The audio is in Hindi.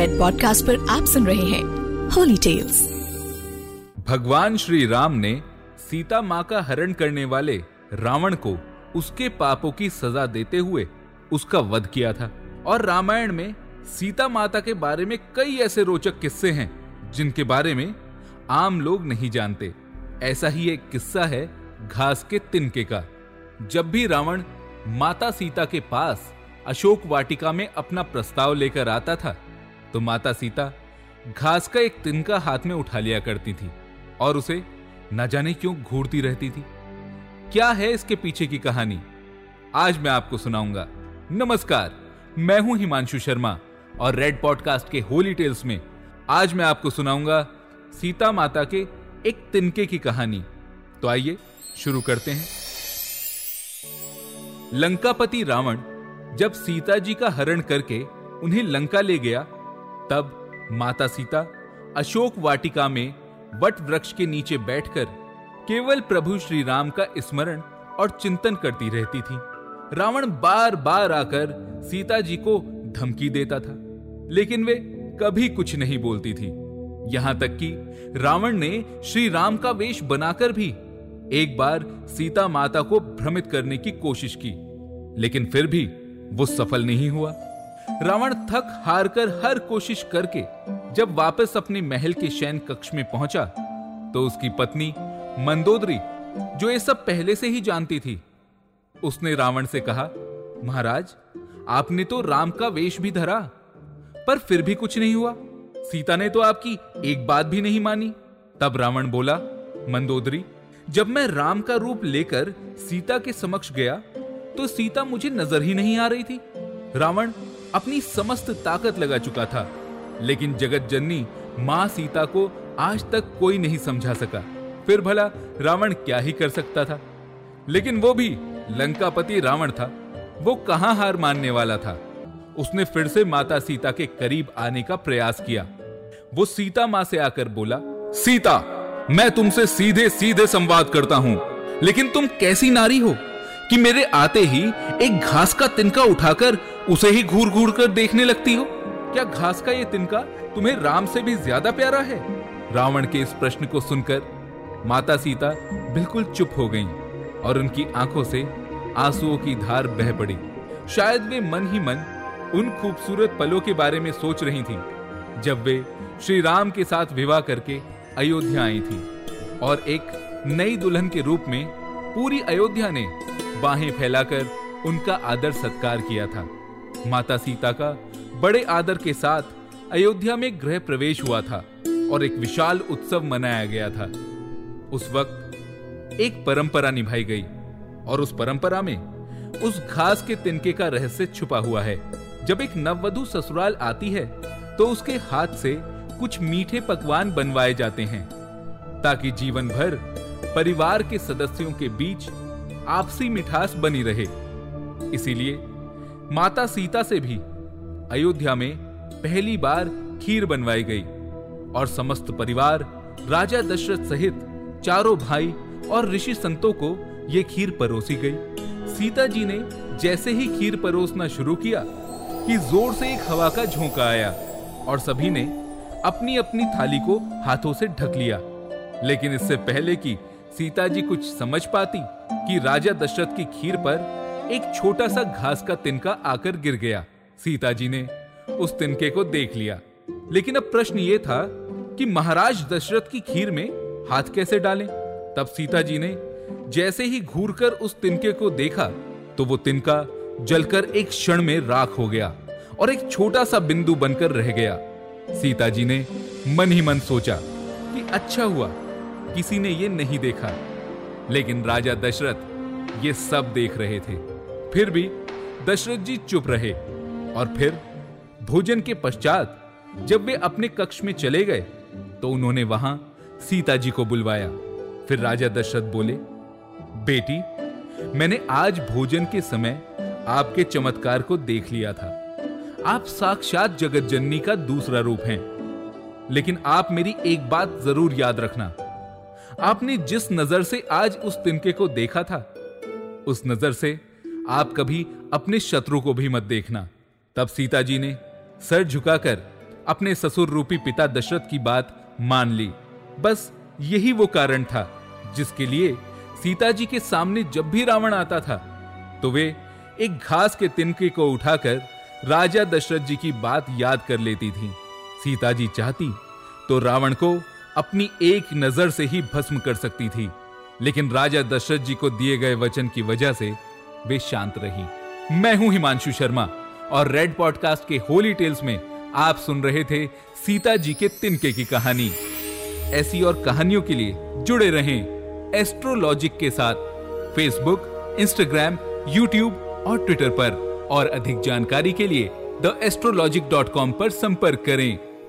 रेड पॉडकास्ट पर आप सुन रहे हैं होली टेल्स भगवान श्री राम ने सीता माँ का हरण करने वाले रावण को उसके पापों की सजा देते हुए उसका वध किया था। और रामायण में सीता माता के बारे में कई ऐसे रोचक किस्से हैं, जिनके बारे में आम लोग नहीं जानते। ऐसा ही एक किस्सा है घास के तिनके का। जब भी रावण माता सीता के पास अशोक वाटिका में अपना प्रस्ताव लेकर आता था तो माता सीता घास का एक तिनका हाथ में उठा लिया करती थी और उसे न जाने क्यों घूरती रहती थी। क्या है इसके पीछे की कहानी? आज मैं आपको सुनाऊँगा। नमस्कार, मैं हूँ हिमांशु शर्मा और रेड पॉडकास्ट के होली टेल्स में आज मैं आपको सुनाऊँगा सीता माता के एक तिनके की कहानी। तो आइए, शुरू करते हैं। लंकापति रावण जब सीता जी का हरण करके उन्हें लंका ले गया तब माता सीता अशोक वाटिका में वट वृक्ष के नीचे बैठकर केवल प्रभु श्री राम का स्मरण और चिंतन करती रहती थी। रावण बार बार आकर सीता जी को धमकी देता था, लेकिन वे कभी कुछ नहीं बोलती थी। यहाँ तक कि रावण ने श्री राम का वेश बनाकर भी एक बार सीता माता को भ्रमित करने की कोशिश की, लेकिन फिर भी वो सफल नहीं हुआ। रावण थक हार कर हर कोशिश करके जब वापस अपने महल के शयन कक्ष में पहुँचा तो उसकी पत्नी मंदोदरी, जो ये सब पहले से ही जानती थी, उसने रावण से कहा, महाराज, आपने तो राम का वेश भी धरा, पर फिर भी कुछ नहीं हुआ। सीता ने तो आपकी एक बात भी नहीं मानी। तब रावण बोला, मंदोदरी, जब मैं राम का रूप लेकर सीता के समक्ष गया तो सीता मुझे नज़र ही नहीं आ रही थी। रावण अपनी समस्त ताकत लगा चुका था, लेकिन जगत जननी माँ सीता को आज तक कोई नहीं समझा सका। फिर भला रावण क्या ही कर सकता था? लेकिन वो भी लंकापति रावण था। वो कहाँ हार मानने वाला था? उसने फिर से माता सीता के करीब आने का प्रयास किया। वो सीता माँ से आकर बोला, सीता, मैं तुमसे सीधे सीधे संवाद करता हूँ। लेकिन तुम कैसी नारी हो कि मेरे आते ही एक घास का तिनका उठाकर उसे ही घूर घूर कर देखने लगती हो। क्या घास का ये तिनका तुम्हें राम से भी ज़्यादा प्यारा है? रावण के इस प्रश्न को सुनकर माता सीता बिल्कुल चुप हो गईं और उनकी आँखों से आंसुओं की धार बह पड़ी। शायद वे मन ही मन उन खूबसूरत पलों के बारे में सोच रही थीं, जब वे श्री राम के साथ विवाह करके अयोध्या आई थी और एक नई दुल्हन के रूप में पूरी अयोध्या ने बाहें फैलाकर उनका आदर सत्कार किया था। माता सीता का बड़े आदर के साथ अयोध्या में गृह प्रवेश हुआ था और एक विशाल उत्सव मनाया गया था। उस वक्त एक परंपरा निभाई गई और उस परंपरा में उस घास के तिनके का रहस्य छुपा हुआ है। जब एक नववधु ससुराल आती है तो उसके हाथ से कुछ मीठे पकवान बनवाए जाते हैं, ताकि जीवन भर परिवार के सदस्यों के बीच आपसी मिठास बनी रहे। इसीलिए माता सीता से भी अयोध्या में पहली बार खीर बनवाई गई और समस्त परिवार, राजा दशरथ सहित चारों भाई और ऋषि संतों को यह खीर परोसी गई। सीता जी ने जैसे ही खीर परोसना शुरू किया कि ज़ोर से एक हवा का झोंका आया और सभी ने अपनी अपनी थाली को हाथों से ढक लिया। लेकिन इससे पहले कि सीता जी कुछ समझ पाती कि राजा दशरथ की खीर पर एक छोटा सा घास का तिनका आकर गिर गया। सीता जी ने उस तिनके को देख लिया। लेकिन अब प्रश्न ये था कि महाराज दशरथ की खीर में हाथ कैसे डालें? तब सीता जी ने जैसे ही घूर कर उस तिनके को देखा तो वो तिनका जलकर एक क्षण में राख हो गया और एक छोटा सा बिंदु बनकर रह गया। सीता जी ने मन ही मन सोचा कि अच्छा हुआ, किसी ने ये नहीं देखा। लेकिन राजा दशरथ ये सब देख रहे थे। फिर भी दशरथ जी चुप रहे और फिर भोजन के पश्चात जब वे अपने कक्ष में चले गए तो उन्होंने वहाँ सीता जी को बुलवाया। फिर राजा दशरथ बोले, बेटी, मैंने आज भोजन के समय आपके चमत्कार को देख लिया था। आप साक्षात जगत जननी का दूसरा रूप हैं। लेकिन आप मेरी एक बात ज़रूर याद रखना। आपने जिस नज़र से आज उस तिनके को देखा था, उस नज़र से आप कभी अपने शत्रु को भी मत देखना। तब सीता जी ने सर झुकाकर अपने ससुर रूपी पिता दशरथ की बात मान ली। बस यही वो कारण था, जिसके लिए सीता जी के सामने जब भी रावण आता था तो वे एक घास के तिनके को उठाकर राजा दशरथ जी की बात याद कर लेती थी। सीता जी चाहती तो रावण को अपनी एक नज़र से ही भस्म कर सकती थी, लेकिन राजा दशरथ जी को दिए गए वचन की वजह से वे शांत रही। मैं हूँ हिमांशु शर्मा और रेड पॉडकास्ट के होली टेल्स में आप सुन रहे थे सीता जी के तिनके की कहानी। ऐसी और कहानियों के लिए जुड़े रहें एस्ट्रोलॉजिक के साथ फेसबुक इंस्टाग्राम यूट्यूब और ट्विटर पर। और अधिक जानकारी के लिए द एस्ट्रोलॉजिक डॉट कॉम पर संपर्क करें।